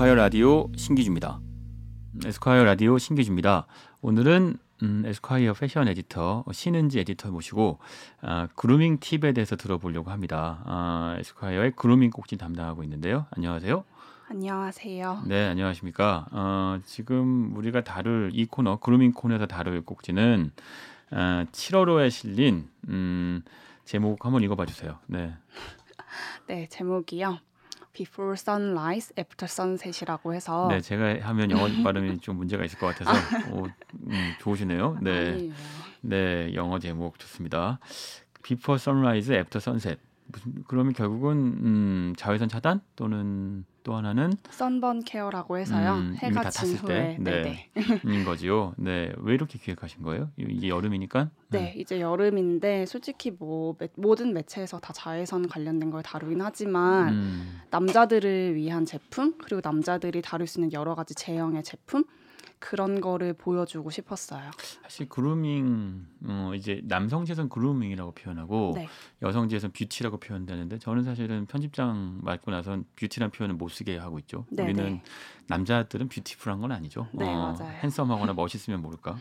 에스콰이어 라디오 신기주입니다. 에스콰이어 라디오 신기주입니다. 오늘은 음, 에스콰이어 패션 에디터 신은지 에디터 모시고 아, 그루밍 팁에 대해서 들어보려고 합니다. 아, 에스콰이어의 그루밍 꼭지 담당하고 있는데요. 안녕하세요. 안녕하세요. 네, 안녕하십니까. 어, 지금 우리가 다룰 이 코너 그루밍 코너에서 다룰 꼭지는 아, 7월호에 실린 음, 제목 한번 읽어봐 주세요. 네. 네, 제목이요. Before Sunrise, After Sunset이라고 해서 네, 제가 하면 영어 발음이 좀 문제가 있을 것 같아서 오, 음, 좋으시네요. 네, 아니에요. 네, 영어 제목 좋습니다. Before Sunrise, After Sunset. 무슨 그러면 결국은 음, 자외선 차단 또는 또 하나는 선번 케어라고 해서요. 음, 해가 다진 후에 네. 인 거지요. 네, 왜 이렇게 기획하신 거예요? 이- 이게 여름이니까. 네, 이제 여름인데 솔직히 뭐 매- 모든 매체에서 다 자외선 관련된 걸 다루긴 하지만 음, 남자들을 위한 제품 그리고 남자들이 다룰 수 있는 여러 가지 제형의 제품 그런 거를 보여주고 싶었어요. 사실 그루밍 어, 이제 남성지에서는 그루밍이라고 표현하고 네. 여성지에서는 뷰티라고 표현되는데 저는 사실은 편집장 맡고 나선 뷰티라는 표현을 못 쓰게 하고 있죠. 네, 우리는 네. 남자들은 beautiful한 건 아니죠. 네, 어, 맞아요. 핸섬하거나 멋있으면 모를까.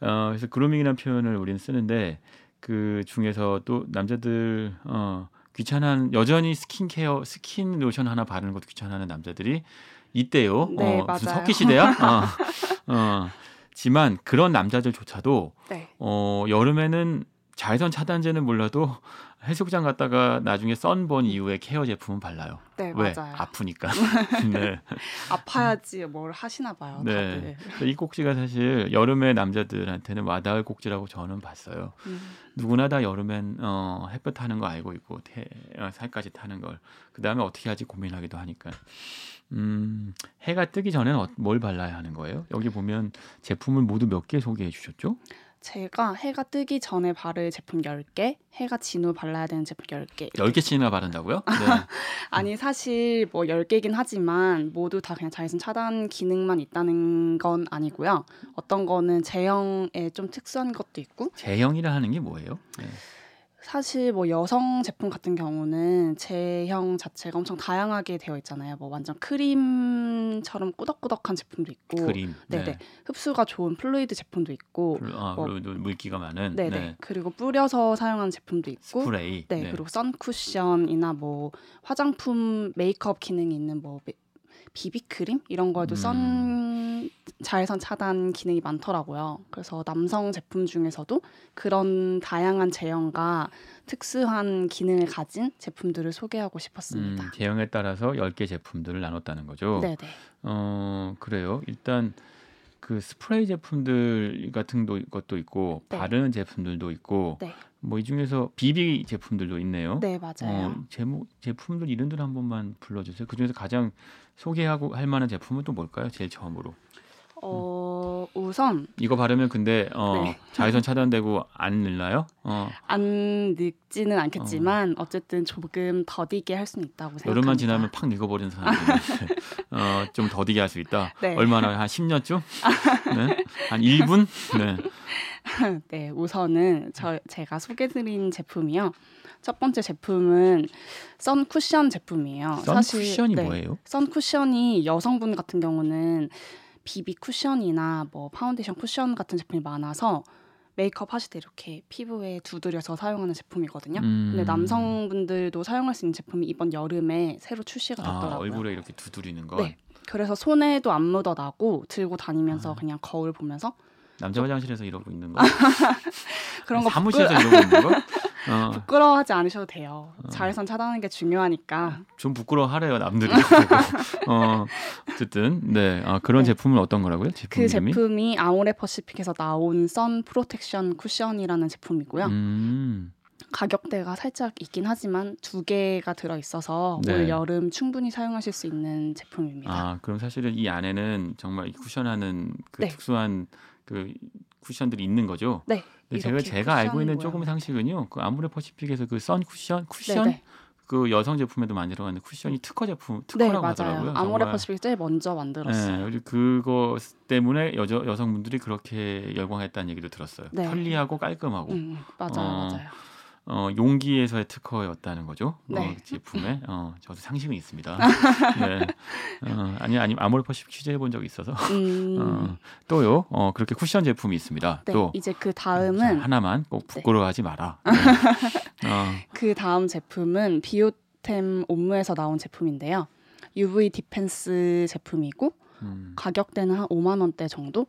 어, 그래서 그루밍이라는 표현을 우리는 쓰는데 그 중에서 또 남자들 어, 귀찮은 여전히 스킨케어 스킨 로션 하나 바르는 것도 귀찮아하는 남자들이 있대요. 네, 어, 무슨 맞아요. 석기 시대야? 어, 어. 지만 그런 남자들조차도 네. 어, 여름에는 자외선 차단제는 몰라도 해수욕장 갔다가 나중에 sunburn 이후에 케어 제품은 발라요. 네, 왜? 맞아요. 아프니까. 네. 아파야지 뭘 하시나 봐요, 네. 다들. 이 꼭지가 사실 여름에 남자들한테는 와닿을 꼭지라고 저는 봤어요. 음. 누구나 다 여름엔 어, 햇볕 타는 거 알고 있고 태, 어, 살까지 타는 걸. 그 다음에 어떻게 하지 고민하기도 하니까. 음, 해가 뜨기 전에는 어, 뭘 발라야 하는 거예요? 여기 보면 제품을 모두 몇 개 소개해 주셨죠? 제가 해가 뜨기 전에 바를 제품 10개, 해가 진 후 발라야 되는 제품 10개. 10개씩이나 바른다고요? 네. 아니 사실 뭐 10개긴 하지만 모두 다 그냥 자외선 차단 기능만 있다는 건 아니고요. 어떤 거는 제형에 좀 특수한 것도 있고 제형이라 하는 게 뭐예요? 네. 사실 뭐 여성 제품 같은 경우는 제형 자체가 엄청 다양하게 되어 있잖아요. 뭐 완전 크림처럼 꾸덕꾸덕한 제품도 있고 크림. 네네. 흡수가 좋은 fluid 제품도 있고 블- 아, 뭐- 물기가 많은 네네. 네. 그리고 뿌려서 사용하는 제품도 있고 스프레이. 네, 그리고 선 쿠션이나 뭐 화장품 메이크업 기능이 있는 뭐 메- 비비크림 이런 거에도 음. 선 자외선 차단 기능이 많더라고요. 그래서 남성 제품 중에서도 그런 다양한 제형과 특수한 기능을 가진 제품들을 소개하고 음, 싶었습니다. 제형에 따라서 10개 제품들을 나눴다는 거죠. 네 네. 어, 그래요. 일단 그 스프레이 제품들 같은 도- 것도 있고 네. 바르는 제품들도 있고 네. 뭐이 중에서 비비 제품들도 있네요. 네, 맞아요. 어, 제목 제품들 이름들 한 번만 불러주세요. 그 중에서 가장 소개하고 할 만한 제품은 또 뭘까요? 제일 처음으로 어, 우선 이거 바르면 근데 어, 네. 자외선 차단되고 안 늘나요? 어, 안 늙지는 않겠지만 어. 쨌든 조금 더디게 할 수는 있다고 생각합니다. 여름만 지나면 팍 늙어버리는 사람들이 어, 좀 더디게 할 수 있다. 네. 얼마나 한 10년쯤? 네? 한 1분? 네. 네, 우선은 저 제가 소개드린 제품이요. 첫 번째 제품은 선 쿠션 제품이에요. 선 쿠션이 네, 뭐예요? 선 쿠션이 여성분 같은 경우는 비비 쿠션이나 뭐 파운데이션 쿠션 같은 제품이 많아서 메이크업 하실 때 이렇게 피부에 두드려서 사용하는 제품이거든요. 음. 근데 남성분들도 사용할 수 있는 제품이 이번 여름에 새로 출시가 아, 됐더라고요. 얼굴에 이렇게 두드리는 거. 네. 그래서 손에도 안 묻어 나고 들고 다니면서 아. 그냥 거울 보면서 남자 화장실에서 이러고 있는 거. 그런 거 사무실에서 이러고 있는 거. 어, 부끄러워하지 않으셔도 돼요. 자외선 차단하는 게 중요하니까. 좀 부끄러워하래요 남들이. 어, 어쨌든 네, 아, 그런 네. 제품은 어떤 거라고요? 제품 그 이름이? 제품이 아모레 퍼시픽에서 나온 선 프로텍션 쿠션이라는 제품이고요. 음, 가격대가 살짝 있긴 하지만 두 개가 들어 있어서 네. 올 여름 충분히 사용하실 수 있는 제품입니다. 아 그럼 사실은 이 안에는 정말 이 쿠션하는 그 네. 특수한 그 쿠션들이 있는 거죠. 네. 제가 제가 알고 있는 조금. 상식은요. 그 아모레 퍼시픽에서 그 선 쿠션 쿠션 네네. 그 여성 제품에도 많이 들어가는 쿠션이 특허 제품 네, 특허라고 맞아요. 하더라고요. 아모레. 퍼시픽 제일 먼저 만들었어요. 네, 그거 때문에 여자 여성분들이 그렇게 열광했다는 얘기도 들었어요. 네. 편리하고 깔끔하고. 음, 맞아요, 어, 맞아요. 어, 용기에서의 특허였다는 거죠. 네. 어, 제품에 어, 저도 상식은 있습니다. 네. 어, 아니 아니 아모레퍼시픽 취재해 본 적이 있어서 음, 어, 또요. 어, 그렇게 쿠션 제품이 있습니다. 네, 또 이제 그 자, 다음은 하나만 꼭 네. 부끄러워하지 마라. 네. 어, 그 다음 제품은 비오템 옴므에서 나온 제품인데요. UV Defense 제품이고 음, 가격대는 한 5만 원대 정도.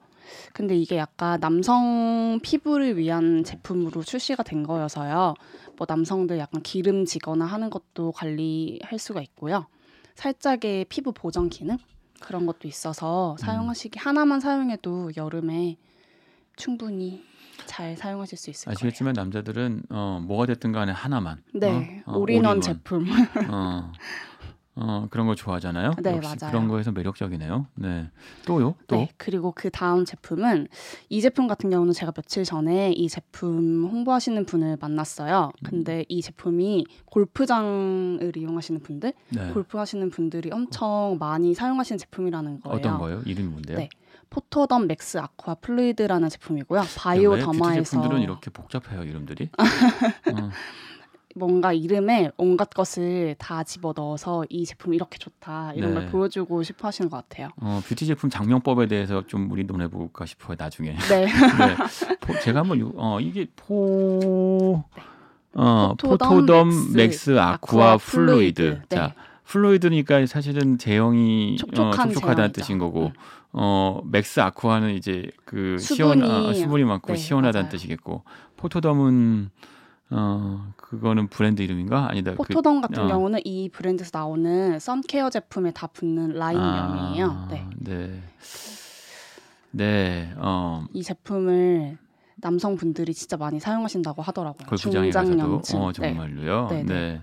근데 이게 약간 남성 피부를 위한 제품으로 출시가 된 거여서요. 뭐 남성들 약간 기름지거나 하는 것도 관리할 수가 있고요. 살짝의 피부 보정 기능 그런 것도 있어서 사용하시기 하나만 사용해도 여름에 충분히 잘 사용하실 수 있을 거예요. 아시겠지만 남자들은 어, 뭐가 됐든 간에 하나만. 네, 어? 어, all-in-one all-in-one. 제품. 어, 어, 그런 걸 좋아하잖아요. 네, 역시 맞아요. 그런 거에서 매력적이네요. 네. 또요? 또? 네, 그리고 그 다음 제품은 이 제품 같은 경우는 제가 며칠 전에 이 제품 홍보하시는 분을 만났어요. 음. 근데 이 제품이 골프장을 이용하시는 분들, 네. 골프 하시는 분들이 엄청 많이 사용하시는 제품이라는 거예요. 어떤 거요? 이름이 뭔데요? 네. Photoderm Max Aqua Fluid라는 제품이고요. 왜 바이오 뷰티 더마에서 제품들은 이렇게 복잡해요 이름들이. 어, 뭔가 이름에 온갖 것을 다 집어 넣어서 이 제품 이렇게 좋다 이런 네. 걸 보여주고 싶어 하시는 것 같아요. 어, 뷰티 제품 작명법에 대해서 좀 우리 논해볼까 싶어요 나중에. 네. 네. 포- 제가 한번 요- 어 이게 포 어, Photoderm Photoderm Max Max Aqua Fluid. 네. 자, fluid니까 사실은 제형이 촉촉한 어, 촉촉하다는 제형이죠. 뜻인 거고, 음. 어 Max Aqua는 이제 그 수분이, 시원 아, 수분이 많고 네, 시원하다는 맞아요. 뜻이겠고, Photoderm은 어 그거는 브랜드 이름인가 아니다. Photoderm 같은 어. 경우는 이 브랜드에서 나오는 sun care 제품에 다 붙는 라인명이에요. 아, 네. 네. 네. 어 이 제품을 남성분들이 진짜 많이 사용하신다고 하더라고요. 중장년층. 어 네. 정말로요. 네, 네. 네.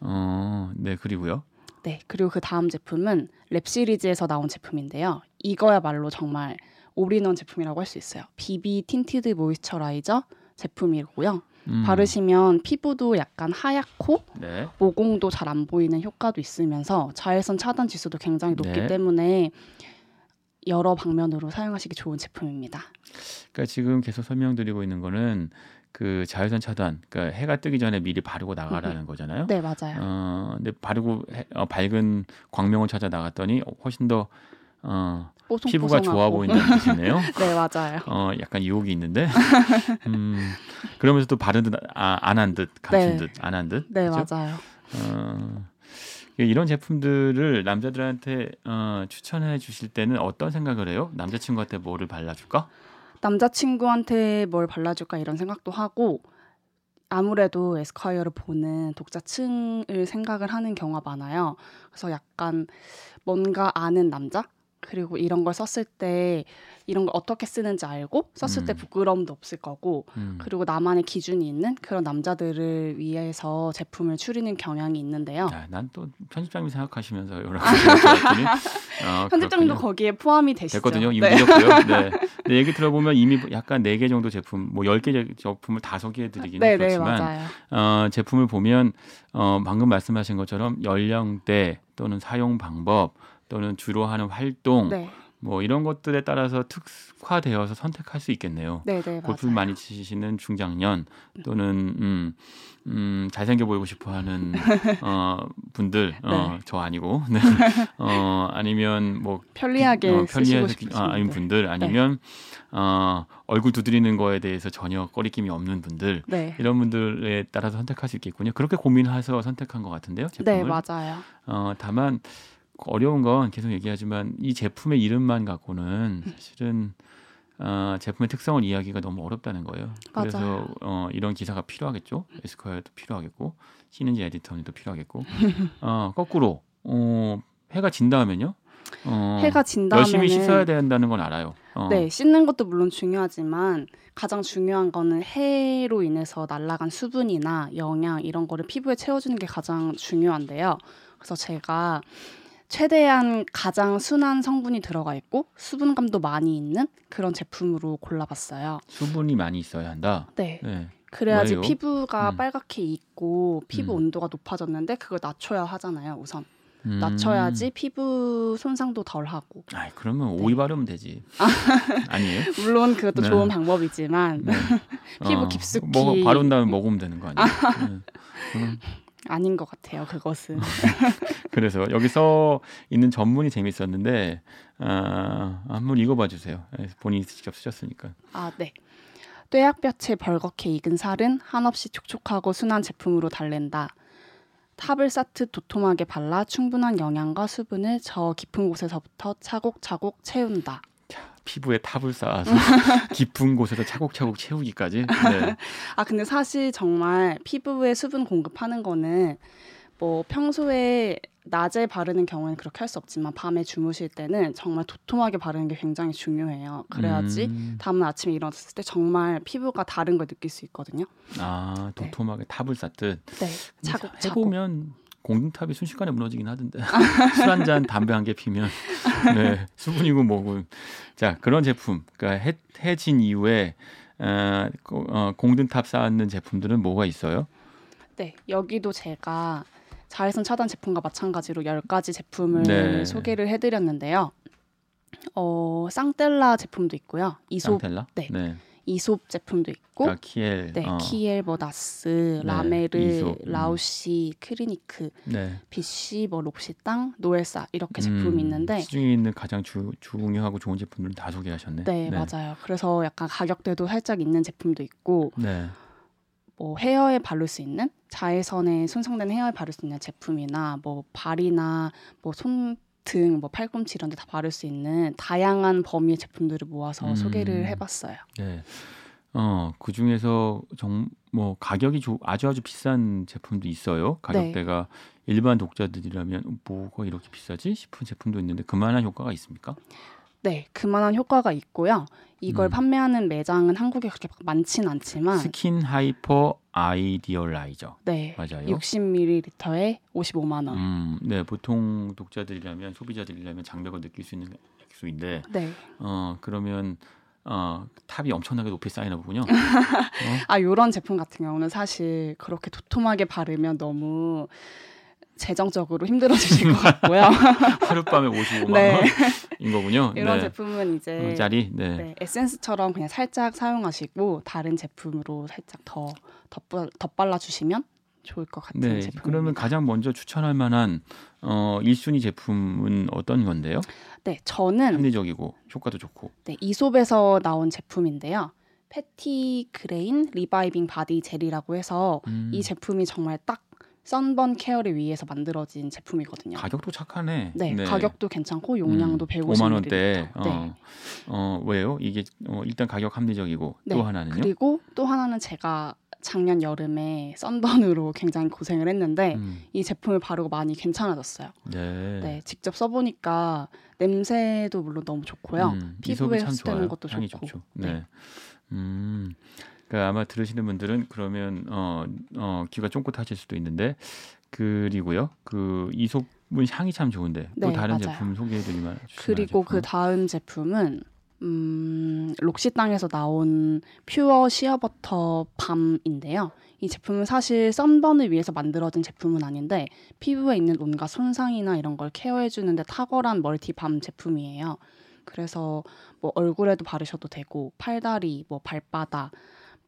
어, 네 그리고요. 네. 그리고 그 다음 제품은 Lab Series에서 나온 제품인데요. 이거야말로 정말 올인원 제품이라고 할 수 있어요. BB tinted moisturizer 제품이고요. 음, 바르시면 피부도 약간 하얗고 네. 모공도 잘 안 보이는 효과도 있으면서 자외선 차단 지수도 굉장히 높기 네. 때문에 여러 방면으로 사용하시기 좋은 제품입니다. 그러니까 지금 계속 설명드리고 있는 거는 그 자외선 차단, 그러니까 해가 뜨기 전에 미리 바르고 나가라는 거잖아요. 네, 맞아요. 어, 근데 바르고 해- 어, 밝은 광명을 찾아 나갔더니 훨씬 더 어, 피부가. 좋아 보인다는 뜻이네요. 네, 맞아요. 어, 약간 유혹이 있는데, 음, 그러면서 또 바른 듯, 아, 안한 듯, 감춘 네. 듯, 안 한 듯. 네, 그죠? 맞아요. 어, 이런 제품들을 남자들한테 어, 추천해 주실 때는 어떤 생각을 해요? 남자친구한테 뭐를 발라줄까? 남자친구한테 뭘 발라줄까 이런 생각도 하고 아무래도 에스콰이어를 보는 독자층을 생각을 하는 경우가 많아요. 그래서 약간 뭔가 아는 남자 그리고 이런 걸 썼을 때 이런 걸 어떻게 쓰는지 알고 썼을 때 음. 부끄러움도 없을 거고 음. 그리고 나만의 기준이 있는 그런 남자들을 위해서 제품을 추리는 경향이 있는데요. 아, 난또 편집장님 생각하시면서 여러 가지 어, 편집장도. 거기에 포함이 되시죠. 됐거든요. 이미 네. 늦었고요. 네. 근데 얘기 들어보면 이미 약간 네개 정도 제품, 뭐열개 제품을 다 소개해 드리기는 네, 네, 그렇지만 맞아요. 어, 제품을 보면 어, 방금 말씀하신 것처럼 연령대 또는 사용 방법 또는 주로 하는 활동 네, 뭐 이런 것들에 따라서 특화되어서 선택할 수 있겠네요. 네, 네, 골프 맞아요. 많이 치시는 중장년 또는 음, 음, 잘생겨 보이고 싶어하는 어, 분들 어, 네. 저 아니고 네. 어, 아니면 뭐 편리하게 어, 싶으신 아, 아닌 분들. 분들 아니면 어, 얼굴 두드리는 거에 대해서 전혀 꺼리낌이 없는 분들 네, 이런 분들에 따라서 선택할 수 있겠군요. 그렇게 고민해서 선택한 것 같은데요. 제품을. 네, 맞아요. 어, 다만 어려운 건 계속 얘기하지만 이 제품의 이름만 갖고는 사실은 어, 제품의 특성을 이해하기가 너무 어렵다는 거예요. 그래서 맞아요. 어, 이런 기사가 필요하겠죠. 에스콰이어도 필요하겠고 신인지 에디터도 필요하겠고 어, 거꾸로 어, 해가 진 다음에는요. 어, 해가 진 다음에는 열심히 씻어야 된다는 건 알아요. 어, 네, 씻는 것도 물론 중요하지만 가장 중요한 거는 해로 인해서 날아간 수분이나 영양 이런 거를 피부에 채워주는 게 가장 중요한데요. 그래서 제가 최대한 가장 순한 성분이 들어가 있고 수분감도 많이 있는 그런 제품으로 골라봤어요. 수분이 많이 있어야 한다. 네. 네. 그래야지 왜요? 피부가 음. 빨갛게 익고 피부 음. 온도가 높아졌는데 그걸 낮춰야 하잖아요, 우선. 음. 낮춰야지 피부 손상도 덜 하고. 아, 그러면 네. 오이 바르면 되지. 아니에요? 물론 그것도 네. 좋은 방법이지만 네. 피부 어, 깊숙이- 먹어 바른 다음에 먹으면 되는 거 아니에요? 네. 아닌 것 같아요. 그것은. 그래서 여기 써 있는 전문이 재밌었는데 아, 한번 읽어봐 주세요. 네, 본인이 직접 쓰셨으니까. 아, 네. 뙤약볕에 벌겋게 익은 살은 한없이 촉촉하고 순한 제품으로 달랜다. 탑을 쌓듯 도톰하게 발라 충분한 영양과 수분을 저 깊은 곳에서부터 차곡차곡 채운다. 피부에 탑을 쌓아서 깊은 곳에서 차곡차곡 채우기까지. 네. 아 근데 사실 정말 피부에 수분 공급하는 거는 뭐 평소에 낮에 바르는 경우에는 그렇게 할 수 없지만 밤에 주무실 때는 정말 도톰하게 바르는 게 굉장히 중요해요. 그래야지 음, 다음날 아침에 일어났을 때 정말 피부가 다른 걸 느낄 수 있거든요. 아 도톰하게 탑을 쌓듯 네, 차곡차곡. 해보면 공든탑이 순식간에 무너지긴 하던데 술 한 잔 담배 한 개 피면 네, 수분이고 뭐고 자 그런 제품 그러니까 해, 해진 이후에 어, 고- 어, 공든탑 쌓는 제품들은 뭐가 있어요? 네, 여기도 제가 자외선 차단 제품과 마찬가지로 10가지 제품을 네. 소개를 해드렸는데요. 어, 쌍텔라 제품도 있고요. 이솝, 상텔라? 네. 네. 이솝 제품도 있고, 그러니까 키엘. 네, 어, 키엘, 뭐 나스, 네, 라메르, 이솝, 음. 라우시, 크리니크, 네. 비쉬, 뭐 록시땅, 노엘사 이렇게 제품이 음, 있는데, 시중에 있는 가장 주, 중요하고 좋은 제품들은 다 소개하셨네. 네, 맞아요. 그래서 약간 가격대도 살짝 있는 제품도 있고, 네. 뭐 헤어에 바를 수 있는 자외선에 손상된 헤어에 바를 수 있는 제품이나 뭐 발이나 뭐 손 등, 뭐 팔꿈치 이런 데 다 바를 수 있는 다양한 범위의 제품들을 모아서 음. 소개를 해봤어요. 네. 어, 그 중에서 정, 뭐 가격이 조, 아주 아주 비싼 제품도 있어요. 가격대가 네. 일반 독자들이라면 뭐가 이렇게 비싸지 싶은 제품도 있는데 그만한 효과가 있습니까? 네, 그만한 효과가 있고요. 이걸 음. 판매하는 매장은 한국에 그렇게 막 많진 않지만, Skin Hyper Idealizer. 네, 맞아요. 60ml에 55만 원. 음, 네, 보통 독자들이라면 소비자들이라면 장벽을 느낄 수 있는 액수인데, 네. 어 그러면 어 탑이 엄청나게 높이 쌓이나 보군요. 아, 요런 제품 같은 경우는 사실 그렇게 도톰하게 바르면 너무 재정적으로 힘들어지실 것 같고요. 하룻밤에 55만 네. 원인 거군요. 이런 네. 제품은 이제 어, 짜리. 네. 네, 에센스처럼 그냥 살짝 사용하시고 다른 제품으로 살짝 더 덧발, 덧발라 주시면 좋을 것 같은 네, 제품. 그러면 가장 먼저 추천할 만한 어 1순위 제품은 어떤 건데요? 네, 저는 합리적이고 효과도 좋고. 네, 이솝에서 나온 제품인데요. Petitgrain Reviving Body Gel이라고 해서 음, 이 제품이 정말 딱 선번 케어를 위해서 만들어진 제품이거든요. 가격도 착하네. 네, 가격도 괜찮고 용량도 150ml. 5만 원대. 어, 네. 어 왜요? 이게 어, 일단 가격 합리적이고 또 네, 하나는요? 그리고 또 하나는 제가 작년 여름에 썬번으로 굉장히 고생을 했는데 음, 이 제품을 바르고 많이 괜찮아졌어요. 네. 네, 직접 써보니까 냄새도 물론 너무 좋고요. 음, 피부에 흡수되는. 것도 좋고. 좋죠. 네. 네. 음. 그러니까 아마 들으시는 분들은 그러면 어, 어 귀가 쫑긋하실 수도 있는데 그리고요. 그 이솝은 향이 참 좋은데 또 네, 다른 맞아요. 제품 소개해드리면 그리고 그 다음 제품은 음, 록시땅에서 나온 퓨어 시어버터 밤인데요. 이 제품은 사실 썬번을 위해서 만들어진 제품은 아닌데 피부에 있는 온갖 손상이나 이런 걸 케어해주는데 탁월한 멀티밤 제품이에요. 그래서 뭐 얼굴에도 바르셔도 되고 팔다리, 뭐 발바닥,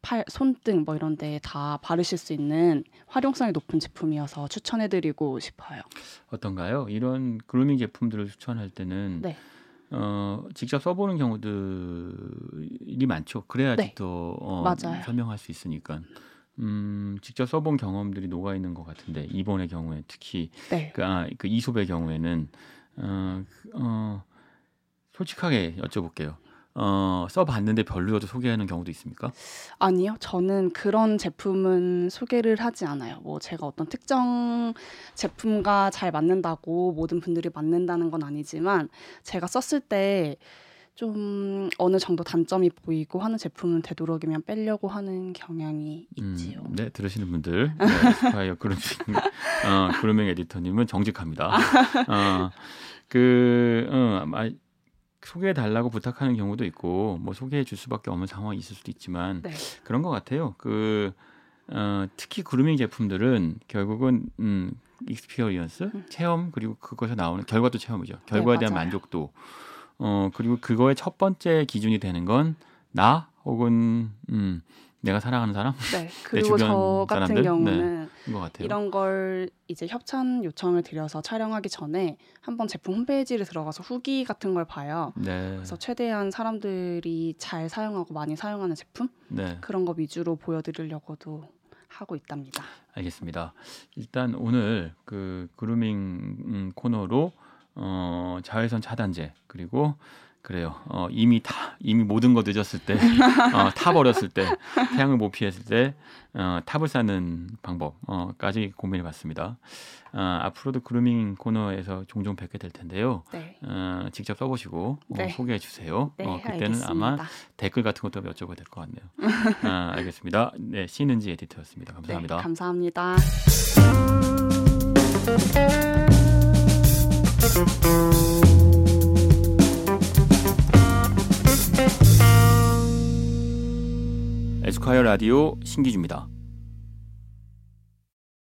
팔, 손등 뭐 이런 데다 바르실 수 있는 활용성이 높은 제품이어서 추천해 드리고 싶어요. 어떤가요? 이런 그루밍 제품들을 추천할 때는 네. 어, 직접 써보는 경우들이 많죠. 그래야지 네. 더 어, 맞아요. 설명할 수 있으니까. 음, 직접 써본 경험들이 녹아 있는 것 같은데 이번의 경우에 특히 네. 그, 아, 그 이솝의 경우에는 어, 그, 어, 솔직하게 여쭤볼게요. 어, 써봤는데 별로여도 소개하는 경우도 있습니까? 아니요. 저는 그런 제품은 소개를 하지 않아요. 뭐 제가 어떤 특정 제품과 잘 맞는다고 모든 분들이 맞는다는 건 아니지만 제가 썼을 때 좀 어느 정도 단점이 보이고 하는 제품은 되도록이면 빼려고 하는 경향이 있지요. 음, 네, 들으시는 분들, 네, 스파이어 그루밍, 어, 그루밍 에디터님은 정직합니다. 어, 그, 어, 소개해 달라고 부탁하는 경우도 있고, 뭐 소개해 줄 수밖에 없는 상황이 있을 수도 있지만 네. 그런 것 같아요. 그 어, 특히 그루밍 제품들은 결국은 음, experience, 음. 체험 그리고 그것에서 나오는 결과도 체험이죠. 결과에 대한 맞아요. 만족도. 어 그리고 그거의 첫 번째 기준이 되는 건 나 혹은 음, 내가 사랑하는 사람 네. 그리고 저 같은 사람들? 네. 경우는 같아요. 이런 걸 이제 협찬 요청을 드려서 촬영하기 전에 한번 제품 홈페이지를 들어가서 후기 같은 걸 봐요. 네, 그래서 최대한 사람들이 잘 사용하고 많이 사용하는 제품 네, 그런 거 위주로 보여드리려고도 하고 있답니다. 알겠습니다. 일단 오늘 그 그루밍 음, 코너로 어, 자외선 차단제 그리고 그래요. 어, 이미 타 이미 모든 거 늦었을 때, 어, 타 버렸을 때, 태양을 못 피했을 때 어, 탑을 쌓는 방법까지 고민해봤습니다. 어, 앞으로도 그루밍 코너에서 종종 뵙게 될 텐데요. 네. 어, 직접 써보시고 어, 네. 소개해 주세요. 네, 어, 그때는 알겠습니다. 아마 댓글 같은 것도 여쭤봐도 될것 같네요. 아, 알겠습니다. 네, 신은지 에디터였습니다. 감사합니다. 네, 감사합니다. 스콰이어 라디오 신기주입니다.